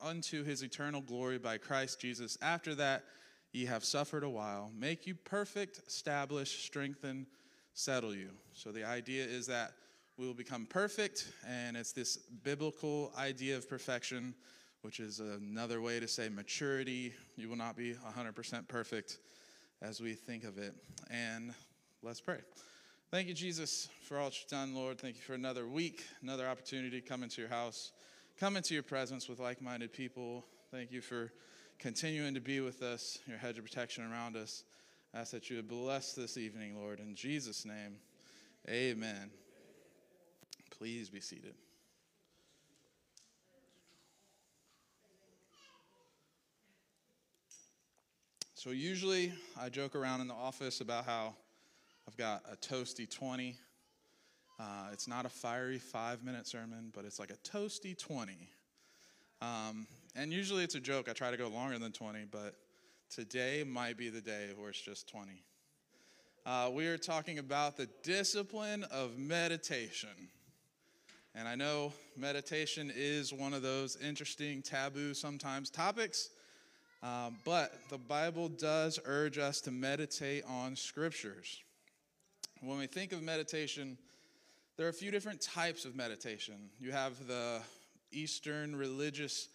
unto his eternal glory by Christ Jesus. After that, ye have suffered a while. Make you perfect, establish, strengthen, settle you. So the idea is that we will become perfect, and it's this biblical idea of perfection, which is another way to say maturity. You will not be 100% perfect as we think of it. And let's pray. Thank you, Jesus, for all you've done, Lord. Thank you for another week, another opportunity to come into your house come into your presence with like minded people. Thank you for continuing to be with us, your hedge of protection around us. I ask that you would bless this evening, Lord. In Jesus' name, amen. Please be seated. So, usually I joke around in the office about how I've got a toasty 20 uh, it's not a fiery five minute sermon, but it's like a toasty 20. Um, and usually it's a joke. I try to go longer than 20, but today might be the day where it's just 20. Uh, we are talking about the discipline of meditation. And I know meditation is one of those interesting, taboo sometimes topics, um, but the Bible does urge us to meditate on scriptures. When we think of meditation, there are a few different types of meditation. You have the Eastern religious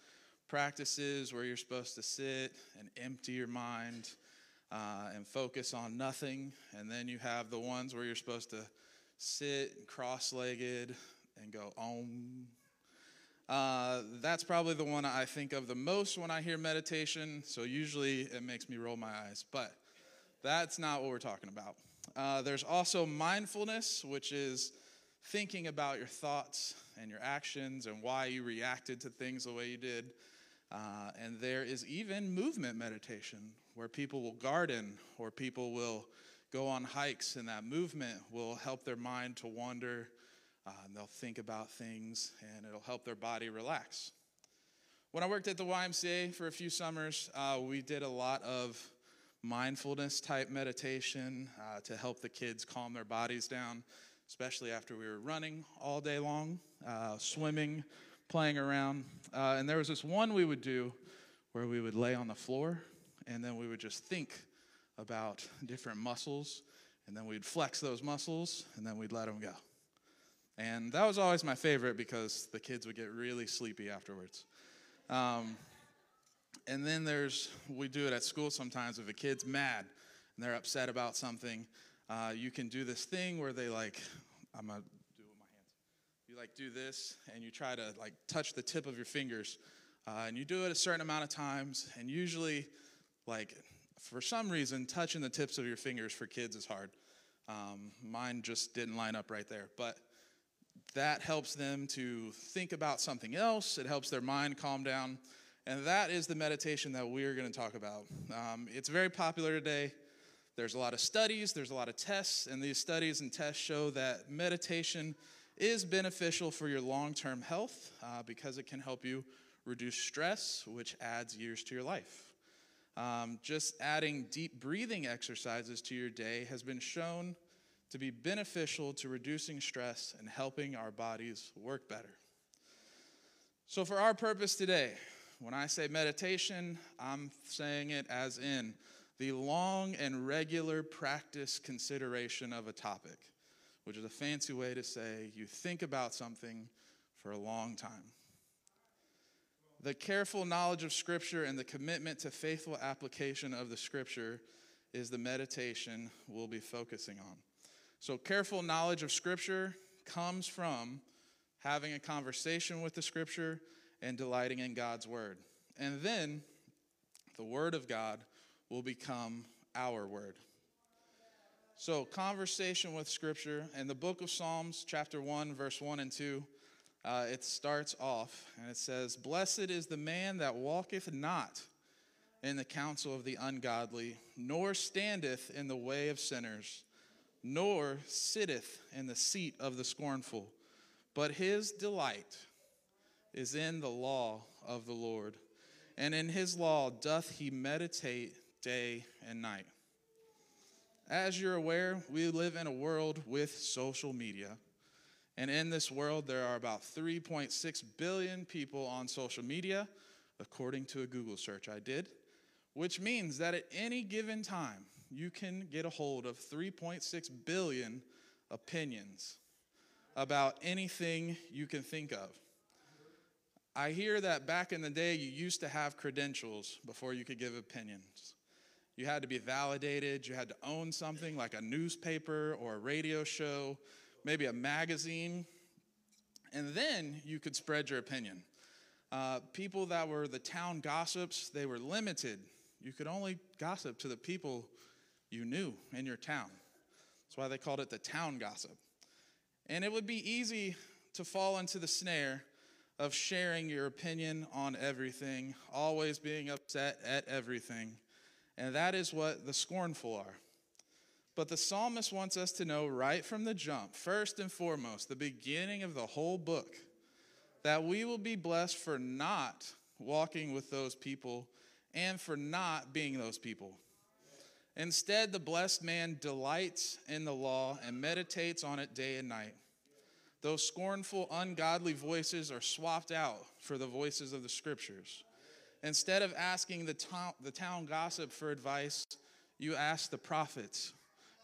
practices where you're supposed to sit and empty your mind uh, and focus on nothing. And then you have the ones where you're supposed to sit cross legged and go om. Uh, that's probably the one I think of the most when I hear meditation. So usually it makes me roll my eyes. But that's not what we're talking about. Uh, there's also mindfulness, which is thinking about your thoughts and your actions and why you reacted to things the way you did. Uh, and there is even movement meditation where people will garden or people will go on hikes, and that movement will help their mind to wander. Uh, and they'll think about things and it'll help their body relax. When I worked at the YMCA for a few summers, uh, we did a lot of mindfulness type meditation uh, to help the kids calm their bodies down especially after we were running all day long, uh, swimming, playing around. Uh, and there was this one we would do where we would lay on the floor and then we would just think about different muscles and then we'd flex those muscles and then we'd let them go. And that was always my favorite because the kids would get really sleepy afterwards. Um, and then there's, we do it at school sometimes if a kid's mad and they're upset about something uh, you can do this thing where they like, I'm gonna do it with my hands. You like do this and you try to like touch the tip of your fingers, uh, and you do it a certain amount of times. And usually, like for some reason, touching the tips of your fingers for kids is hard. Um, mine just didn't line up right there, but that helps them to think about something else. It helps their mind calm down. And that is the meditation that we are going to talk about. Um, it's very popular today. There's a lot of studies, there's a lot of tests, and these studies and tests show that meditation is beneficial for your long term health uh, because it can help you reduce stress, which adds years to your life. Um, just adding deep breathing exercises to your day has been shown to be beneficial to reducing stress and helping our bodies work better. So, for our purpose today, when I say meditation, I'm saying it as in the long and regular practice consideration of a topic, which is a fancy way to say you think about something for a long time. The careful knowledge of Scripture and the commitment to faithful application of the Scripture is the meditation we'll be focusing on. So, careful knowledge of Scripture comes from having a conversation with the Scripture and delighting in God's Word. And then the Word of God will become our word. So, conversation with Scripture in the book of Psalms, chapter 1, verse 1 and 2. uh, it starts off and it says, Blessed is the man that walketh not in the counsel of the ungodly, nor standeth in the way of sinners, nor sitteth in the seat of the scornful. But his delight is in the law of the Lord, and in his law doth he meditate day and night. As you're aware, we live in a world with social media. And in this world, there are about 3.6 billion people on social media, according to a Google search I did, which means that at any given time, you can get a hold of 3.6 billion opinions about anything you can think of. I hear that back in the day, you used to have credentials before you could give opinions. You had to be validated, you had to own something like a newspaper or a radio show maybe a magazine, and then you could spread your opinion. Uh, people that were the town gossips, they were limited. You could only gossip to the people you knew in your town. That's why they called it the town gossip. And it would be easy to fall into the snare of sharing your opinion on everything, always being upset at everything. And that is what the scornful are. But the psalmist wants us to know right from the jump, first and foremost, the beginning of the whole book, that we will be blessed for not walking with those people and for not being those people. Instead, the blessed man delights in the law and meditates on it day and night. Those scornful, ungodly voices are swapped out for the voices of the scriptures. Instead of asking the town, the town gossip for advice, you ask the prophets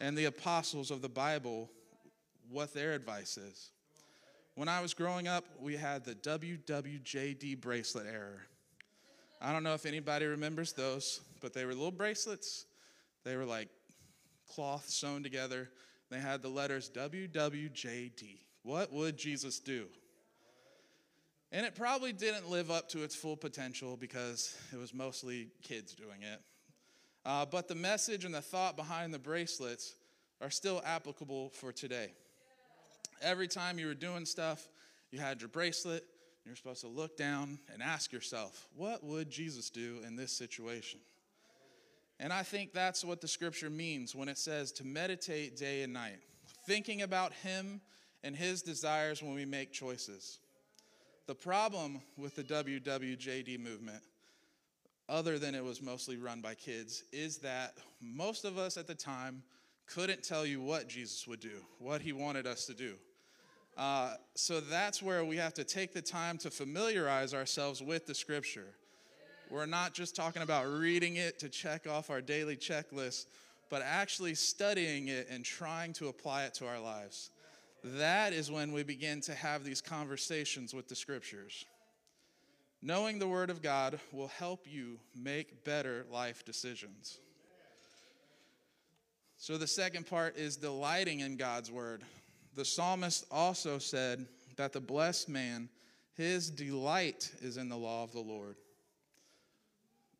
and the apostles of the Bible what their advice is. When I was growing up, we had the WWJD bracelet error. I don't know if anybody remembers those, but they were little bracelets. They were like cloth sewn together. They had the letters WWJD. What would Jesus do? And it probably didn't live up to its full potential because it was mostly kids doing it. Uh, but the message and the thought behind the bracelets are still applicable for today. Every time you were doing stuff, you had your bracelet, you're supposed to look down and ask yourself, what would Jesus do in this situation? And I think that's what the scripture means when it says to meditate day and night, thinking about Him and His desires when we make choices. The problem with the WWJD movement other than it was mostly run by kids, is that most of us at the time couldn't tell you what Jesus would do, what he wanted us to do. Uh, so that's where we have to take the time to familiarize ourselves with the scripture. We're not just talking about reading it to check off our daily checklist, but actually studying it and trying to apply it to our lives. That is when we begin to have these conversations with the scriptures. Knowing the Word of God will help you make better life decisions. So, the second part is delighting in God's Word. The psalmist also said that the blessed man, his delight is in the law of the Lord.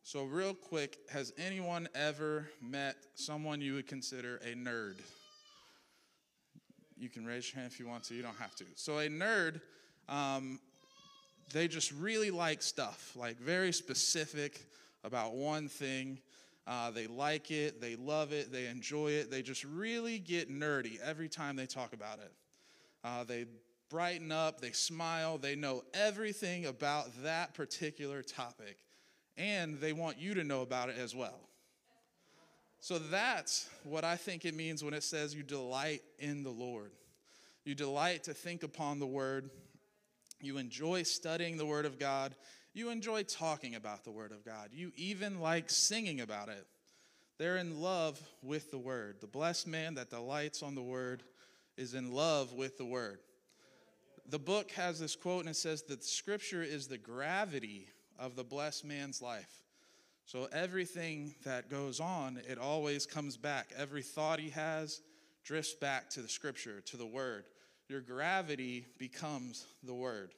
So, real quick, has anyone ever met someone you would consider a nerd? You can raise your hand if you want to, you don't have to. So, a nerd um, they just really like stuff, like very specific about one thing. Uh, they like it, they love it, they enjoy it. They just really get nerdy every time they talk about it. Uh, they brighten up, they smile, they know everything about that particular topic, and they want you to know about it as well. So that's what I think it means when it says you delight in the Lord. You delight to think upon the word you enjoy studying the Word of God. You enjoy talking about the Word of God. You even like singing about it. They're in love with the Word. The blessed man that delights on the Word is in love with the Word. The book has this quote, and it says that Scripture is the gravity of the blessed man's life. So everything that goes on, it always comes back. Every thought he has drifts back to the Scripture, to the Word your gravity becomes the word.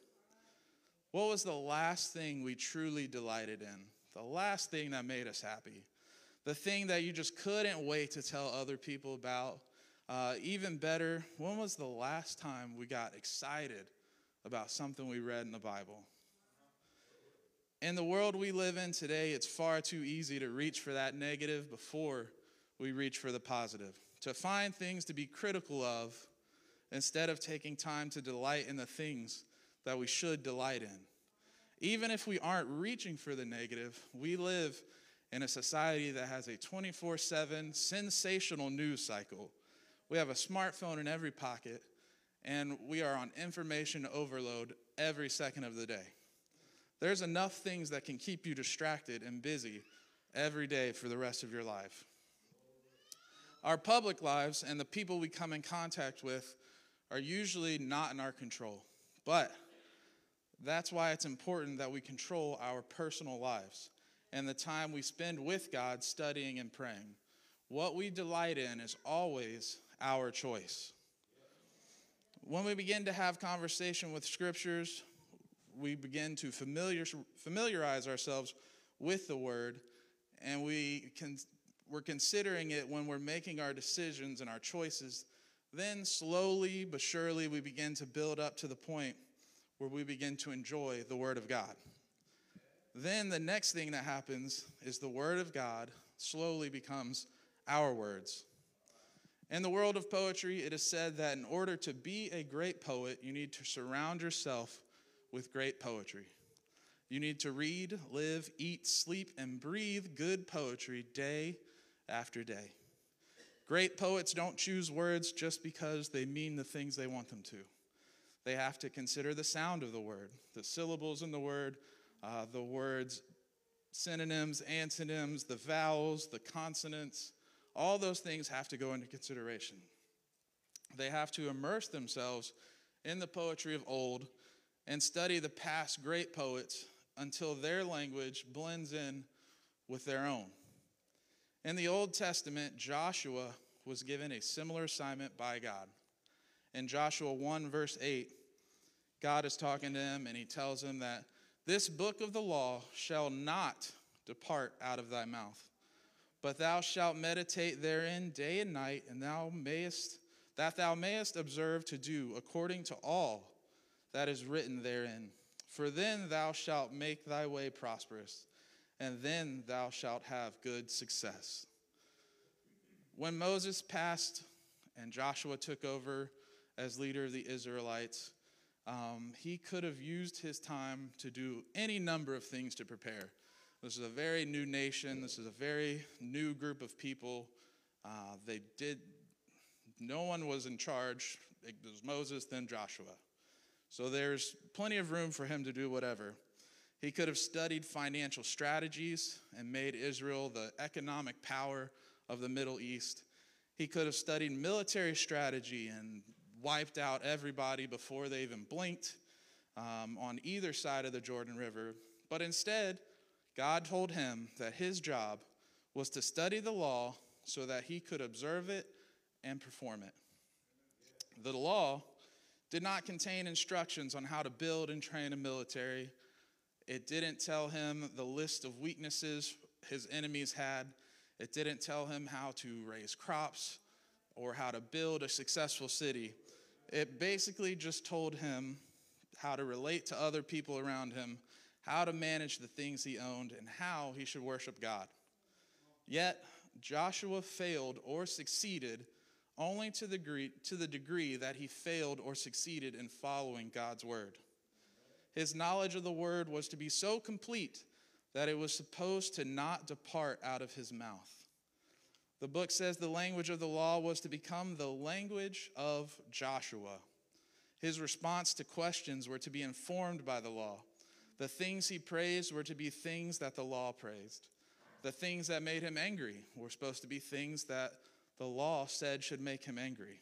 What was the last thing we truly delighted in? The last thing that made us happy? The thing that you just couldn't wait to tell other people about? Uh, even better, when was the last time we got excited about something we read in the Bible. In the world we live in today, it's far too easy to reach for that negative before we reach for the positive, to find things to be critical of instead of taking time to delight in the things that we should delight in. Even if we aren't reaching for the negative, we live in a society that has a 24 7 sensational news cycle. We have a smartphone in every pocket, and we are on information overload every second of the day. There's enough things that can keep you distracted and busy every day for the rest of your life. Our public lives and the people we come in contact with are usually not in our control. But that's why it's important that we control our personal lives and the time we spend with God studying and praying. What we delight in is always our choice. When we begin to have conversation with scriptures, we begin to familiar, familiarize ourselves with the word and we can, we're considering it when we're making our decisions and our choices then slowly but surely we begin to build up to the point where we begin to enjoy the word of god. Then the next thing that happens is the word of god slowly becomes our words. In the world of poetry it is said that in order to be a great poet you need to surround yourself with great poetry. You need to read, live, eat, sleep, and breathe good poetry day after day. Great poets don't choose words just because they mean the things they want them to. They have to consider the sound of the word, the syllables in the word, uh, the words, synonyms, antonyms, the vowels, the consonants. All those things have to go into consideration. They have to immerse themselves in the poetry of old and study the past great poets until their language blends in with their own. In the Old Testament, Joshua was given a similar assignment by God. In Joshua 1, verse 8, God is talking to him and he tells him that this book of the law shall not depart out of thy mouth, but thou shalt meditate therein day and night, and thou mayest that thou mayest observe to do according to all that is written therein. For then thou shalt make thy way prosperous, and then thou shalt have good success. When Moses passed and Joshua took over as leader of the Israelites, um, he could have used his time to do any number of things to prepare. This is a very new nation. This is a very new group of people. Uh, they did, no one was in charge. It was Moses, then Joshua. So there's plenty of room for him to do whatever. He could have studied financial strategies and made Israel the economic power of the Middle East. He could have studied military strategy and wiped out everybody before they even blinked um, on either side of the Jordan River. But instead, God told him that his job was to study the law so that he could observe it and perform it. The law did not contain instructions on how to build and train a military. It didn't tell him the list of weaknesses his enemies had. It didn't tell him how to raise crops or how to build a successful city. It basically just told him how to relate to other people around him, how to manage the things he owned, and how he should worship God. Yet, Joshua failed or succeeded only to the, degree, to the degree that he failed or succeeded in following God's word. His knowledge of the word was to be so complete that it was supposed to not depart out of his mouth. The book says the language of the law was to become the language of Joshua. His response to questions were to be informed by the law. The things he praised were to be things that the law praised. The things that made him angry were supposed to be things that the law said should make him angry.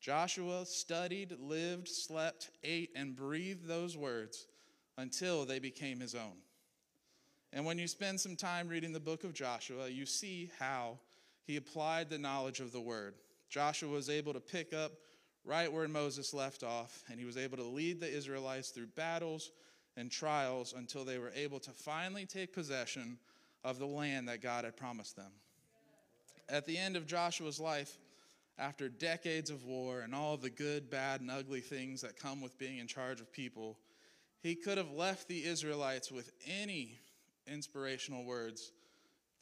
Joshua studied, lived, slept, ate, and breathed those words until they became his own. And when you spend some time reading the book of Joshua, you see how he applied the knowledge of the word. Joshua was able to pick up right where Moses left off, and he was able to lead the Israelites through battles and trials until they were able to finally take possession of the land that God had promised them at the end of Joshua's life, after decades of war and all the good, bad, and ugly things that come with being in charge of people, he could have left the Israelites with any inspirational words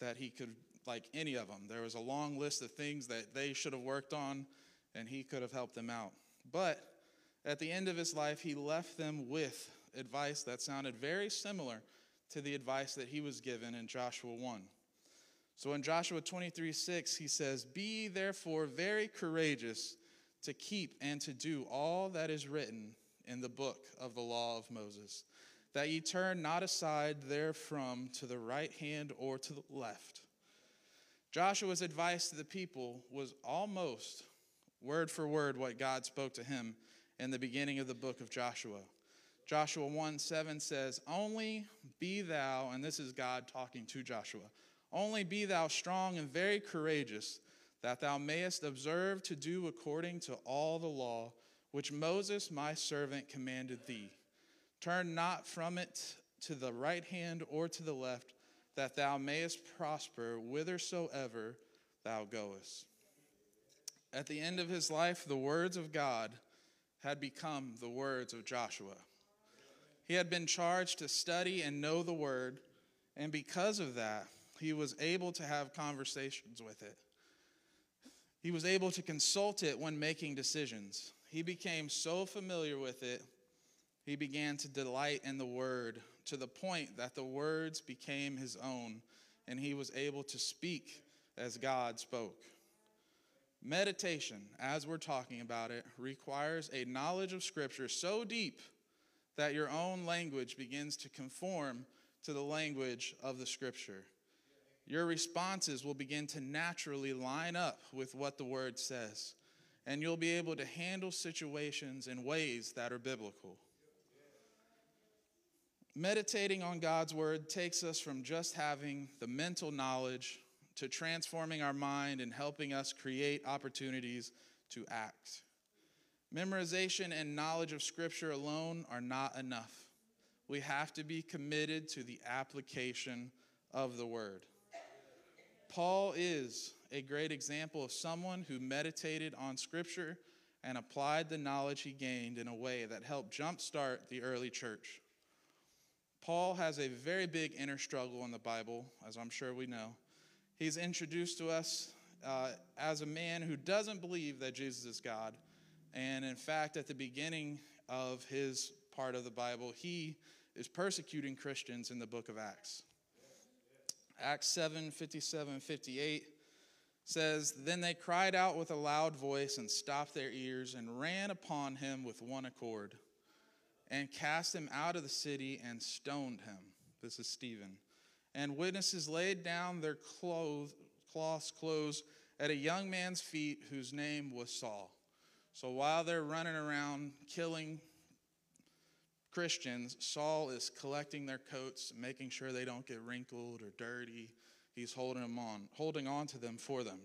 that he could, like any of them. There was a long list of things that they should have worked on, and he could have helped them out. But at the end of his life, he left them with advice that sounded very similar to the advice that he was given in Joshua 1. So in Joshua 23 6, he says, Be therefore very courageous to keep and to do all that is written in the book of the law of Moses, that ye turn not aside therefrom to the right hand or to the left. Joshua's advice to the people was almost word for word what God spoke to him in the beginning of the book of Joshua. Joshua 1 7 says, Only be thou, and this is God talking to Joshua, only be thou strong and very courageous, that thou mayest observe to do according to all the law which Moses my servant commanded thee. Turn not from it to the right hand or to the left, that thou mayest prosper whithersoever thou goest. At the end of his life, the words of God had become the words of Joshua. He had been charged to study and know the word, and because of that, he was able to have conversations with it. He was able to consult it when making decisions. He became so familiar with it, he began to delight in the word to the point that the words became his own, and he was able to speak as God spoke. Meditation, as we're talking about it, requires a knowledge of Scripture so deep that your own language begins to conform to the language of the Scripture. Your responses will begin to naturally line up with what the Word says, and you'll be able to handle situations in ways that are biblical. Meditating on God's Word takes us from just having the mental knowledge to transforming our mind and helping us create opportunities to act. Memorization and knowledge of Scripture alone are not enough. We have to be committed to the application of the Word. Paul is a great example of someone who meditated on Scripture and applied the knowledge he gained in a way that helped jumpstart the early church. Paul has a very big inner struggle in the Bible, as I'm sure we know. He's introduced to us uh, as a man who doesn't believe that Jesus is God and in fact, at the beginning of his part of the Bible, he is persecuting Christians in the book of Acts. Acts 7 57 58 says, Then they cried out with a loud voice and stopped their ears and ran upon him with one accord and cast him out of the city and stoned him. This is Stephen. And witnesses laid down their clothes, cloths, clothes at a young man's feet whose name was Saul. So while they're running around killing Christians, Saul is collecting their coats, making sure they don't get wrinkled or dirty. He's holding them on, holding on to them for them.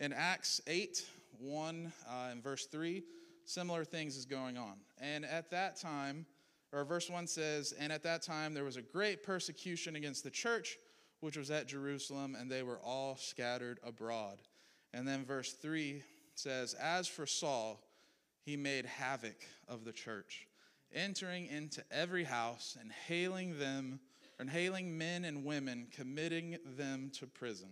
In Acts 8, 1 uh, and verse 3, similar things is going on. And at that time, or verse 1 says, And at that time there was a great persecution against the church, which was at Jerusalem, and they were all scattered abroad. And then verse 3 says, As for Saul, he made havoc of the church, entering into every house and hailing them, and hailing men and women, committing them to prison.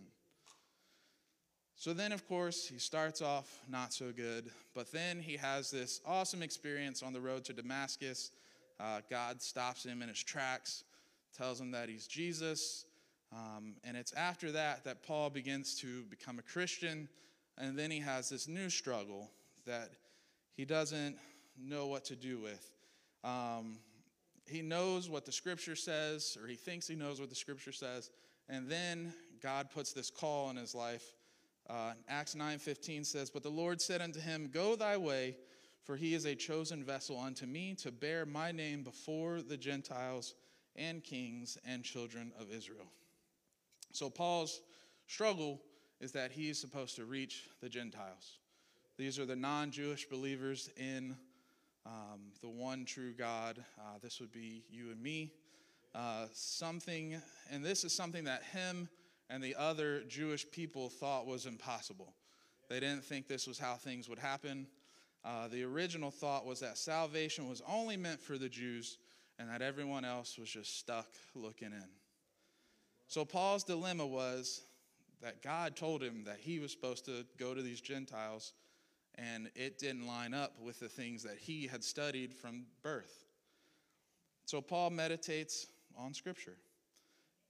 So then, of course, he starts off not so good, but then he has this awesome experience on the road to Damascus. Uh, God stops him in his tracks, tells him that he's Jesus. Um, and it's after that that Paul begins to become a Christian and then he has this new struggle that he doesn't know what to do with. Um, he knows what the scripture says, or he thinks he knows what the scripture says, and then God puts this call in his life. Uh, Acts 9:15 says, "But the Lord said unto him, Go thy way, for he is a chosen vessel unto me to bear my name before the Gentiles and kings and children of Israel." So Paul's struggle is that he is supposed to reach the Gentiles. These are the non Jewish believers in um, the one true God. Uh, this would be you and me. Uh, something, and this is something that him and the other Jewish people thought was impossible. They didn't think this was how things would happen. Uh, the original thought was that salvation was only meant for the Jews and that everyone else was just stuck looking in. So Paul's dilemma was that God told him that he was supposed to go to these Gentiles, and it didn't line up with the things that he had studied from birth. So Paul meditates on Scripture.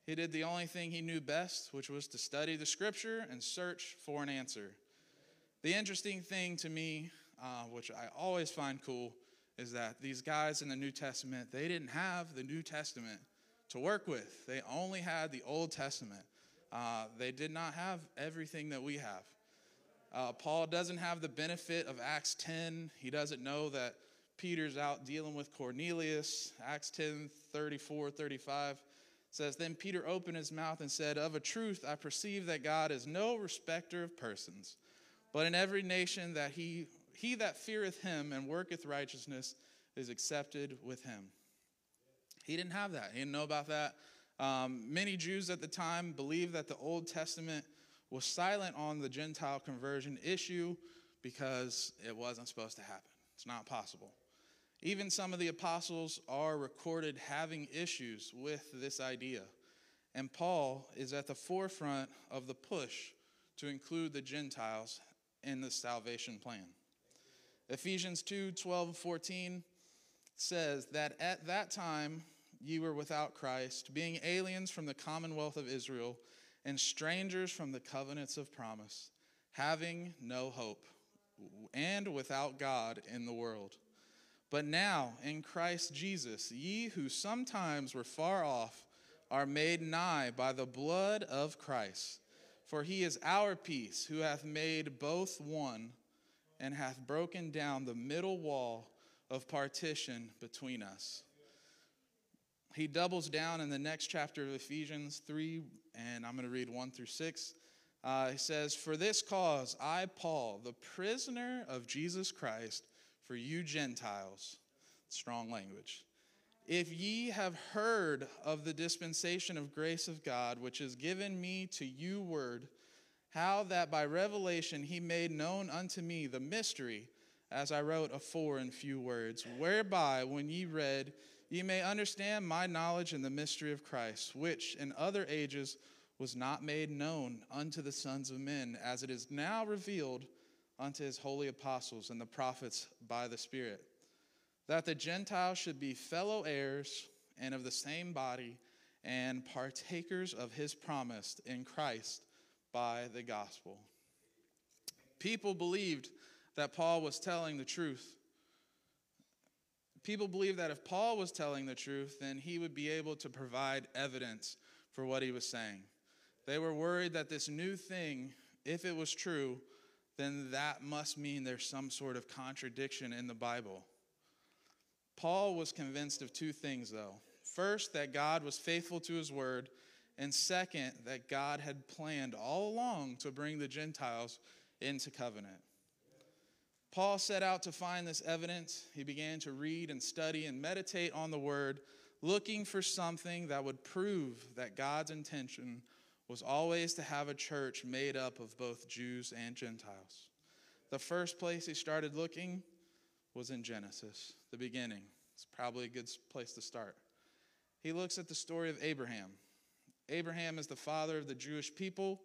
He did the only thing he knew best, which was to study the Scripture and search for an answer. The interesting thing to me, uh, which I always find cool, is that these guys in the New Testament, they didn't have the New Testament to work with. They only had the Old Testament. Uh, they did not have everything that we have. Uh, Paul doesn't have the benefit of Acts 10. He doesn't know that Peter's out dealing with Cornelius. Acts 10 34, 35 says, Then Peter opened his mouth and said, Of a truth, I perceive that God is no respecter of persons, but in every nation that he, he that feareth him and worketh righteousness is accepted with him. He didn't have that. He didn't know about that. Um, many Jews at the time believed that the Old Testament was silent on the Gentile conversion issue because it wasn't supposed to happen. It's not possible. Even some of the apostles are recorded having issues with this idea. And Paul is at the forefront of the push to include the Gentiles in the salvation plan. Ephesians 2 12 14 says that at that time ye were without Christ, being aliens from the commonwealth of Israel and strangers from the covenants of promise, having no hope, and without God in the world. But now, in Christ Jesus, ye who sometimes were far off are made nigh by the blood of Christ. For he is our peace, who hath made both one, and hath broken down the middle wall of partition between us. He doubles down in the next chapter of Ephesians 3, and I'm going to read 1 through 6. Uh, he says, For this cause I, Paul, the prisoner of Jesus Christ, for you Gentiles. Strong language. If ye have heard of the dispensation of grace of God, which is given me to you word, how that by revelation he made known unto me the mystery, as I wrote afore in few words, whereby when ye read, ye may understand my knowledge in the mystery of Christ, which in other ages was not made known unto the sons of men, as it is now revealed unto his holy apostles and the prophets by the Spirit, that the Gentiles should be fellow heirs and of the same body and partakers of his promise in Christ by the gospel. People believed that Paul was telling the truth. People believed that if Paul was telling the truth, then he would be able to provide evidence for what he was saying. They were worried that this new thing, if it was true, then that must mean there's some sort of contradiction in the Bible. Paul was convinced of two things, though. First, that God was faithful to his word, and second, that God had planned all along to bring the Gentiles into covenant. Paul set out to find this evidence. He began to read and study and meditate on the word, looking for something that would prove that God's intention was always to have a church made up of both Jews and Gentiles. The first place he started looking was in Genesis, the beginning. It's probably a good place to start. He looks at the story of Abraham. Abraham is the father of the Jewish people,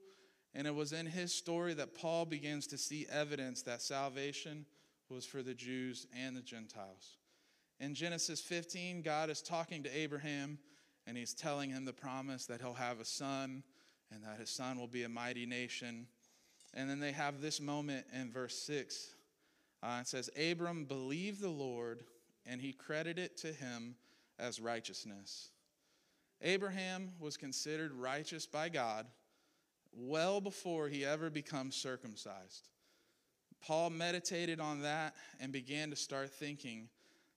and it was in his story that Paul begins to see evidence that salvation was for the Jews and the Gentiles. In Genesis 15, God is talking to Abraham, and he's telling him the promise that he'll have a son and that his son will be a mighty nation. And then they have this moment in verse 6. Uh, it says, Abram believed the Lord, and he credited it to him as righteousness. Abraham was considered righteous by God well before he ever becomes circumcised. Paul meditated on that and began to start thinking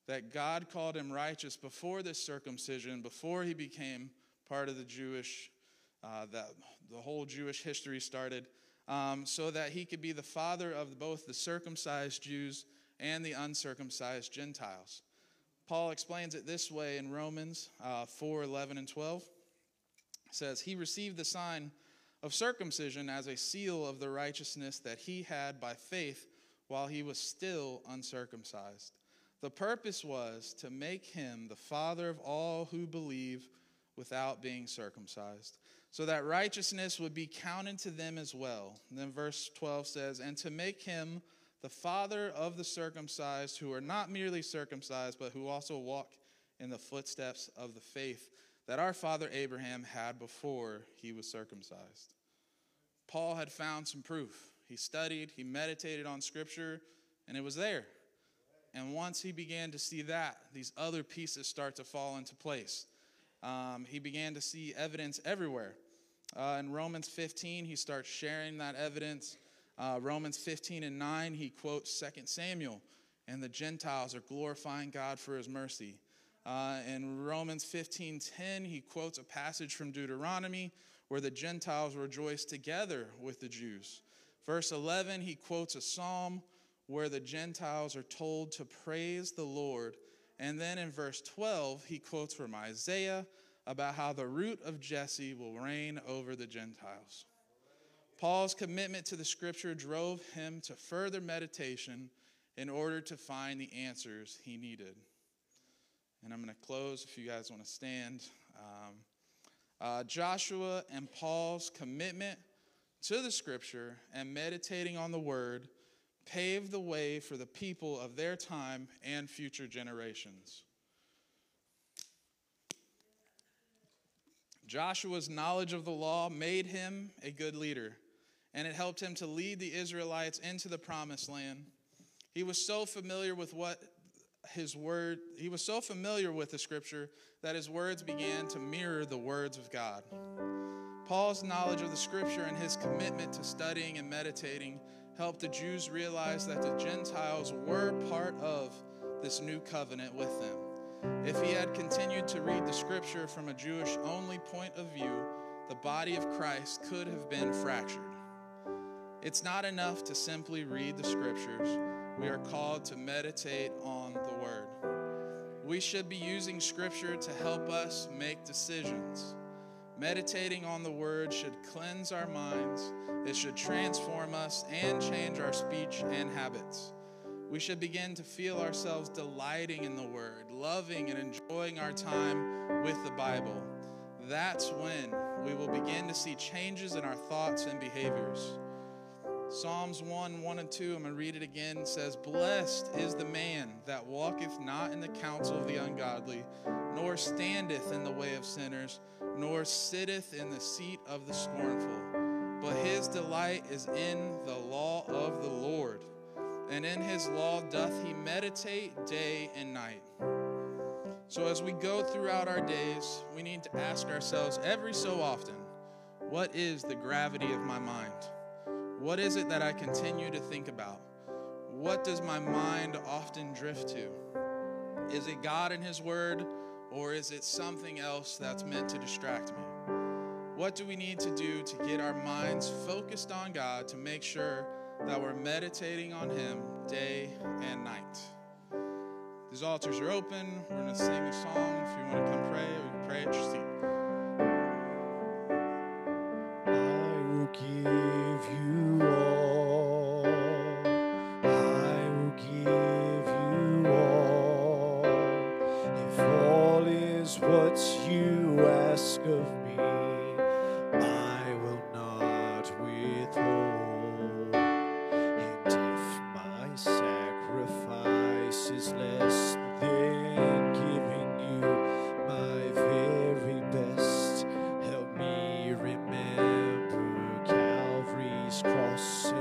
that God called him righteous before this circumcision, before he became part of the Jewish uh, that the whole Jewish history started, um, so that he could be the father of both the circumcised Jews and the uncircumcised Gentiles. Paul explains it this way in Romans uh, 4 11 and 12. It says, He received the sign of circumcision as a seal of the righteousness that he had by faith while he was still uncircumcised. The purpose was to make him the father of all who believe without being circumcised, so that righteousness would be counted to them as well. And then verse 12 says, And to make him the father of the circumcised who are not merely circumcised, but who also walk in the footsteps of the faith that our father Abraham had before he was circumcised. Paul had found some proof. He studied, he meditated on scripture, and it was there. And once he began to see that, these other pieces start to fall into place. Um, he began to see evidence everywhere. Uh, in Romans 15, he starts sharing that evidence. Uh, Romans 15 and 9, he quotes 2 Samuel, and the Gentiles are glorifying God for his mercy. Uh, in Romans 15:10, he quotes a passage from Deuteronomy where the Gentiles rejoice together with the Jews. Verse 11, he quotes a psalm where the Gentiles are told to praise the Lord. And then in verse 12, he quotes from Isaiah about how the root of Jesse will reign over the Gentiles. Paul's commitment to the scripture drove him to further meditation in order to find the answers he needed. And I'm going to close if you guys want to stand. Um, uh, Joshua and Paul's commitment to the scripture and meditating on the word paved the way for the people of their time and future generations. Joshua's knowledge of the law made him a good leader, and it helped him to lead the Israelites into the promised land. He was so familiar with what his word, he was so familiar with the scripture that his words began to mirror the words of God. Paul's knowledge of the scripture and his commitment to studying and meditating helped the Jews realize that the Gentiles were part of this new covenant with them. If he had continued to read the scripture from a Jewish only point of view, the body of Christ could have been fractured. It's not enough to simply read the scriptures we are called to meditate on. We should be using Scripture to help us make decisions. Meditating on the Word should cleanse our minds, it should transform us and change our speech and habits. We should begin to feel ourselves delighting in the Word, loving and enjoying our time with the Bible. That's when we will begin to see changes in our thoughts and behaviors. Psalms 1 1 and 2, I'm going to read it again. says, Blessed is the man that walketh not in the counsel of the ungodly, nor standeth in the way of sinners, nor sitteth in the seat of the scornful. But his delight is in the law of the Lord, and in his law doth he meditate day and night. So, as we go throughout our days, we need to ask ourselves every so often, what is the gravity of my mind? What is it that I continue to think about? What does my mind often drift to? Is it God and His Word, or is it something else that's meant to distract me? What do we need to do to get our minds focused on God to make sure that we're meditating on Him day and night? These altars are open. We're going to sing a song. If you want to come pray, we can pray at your seat. cross.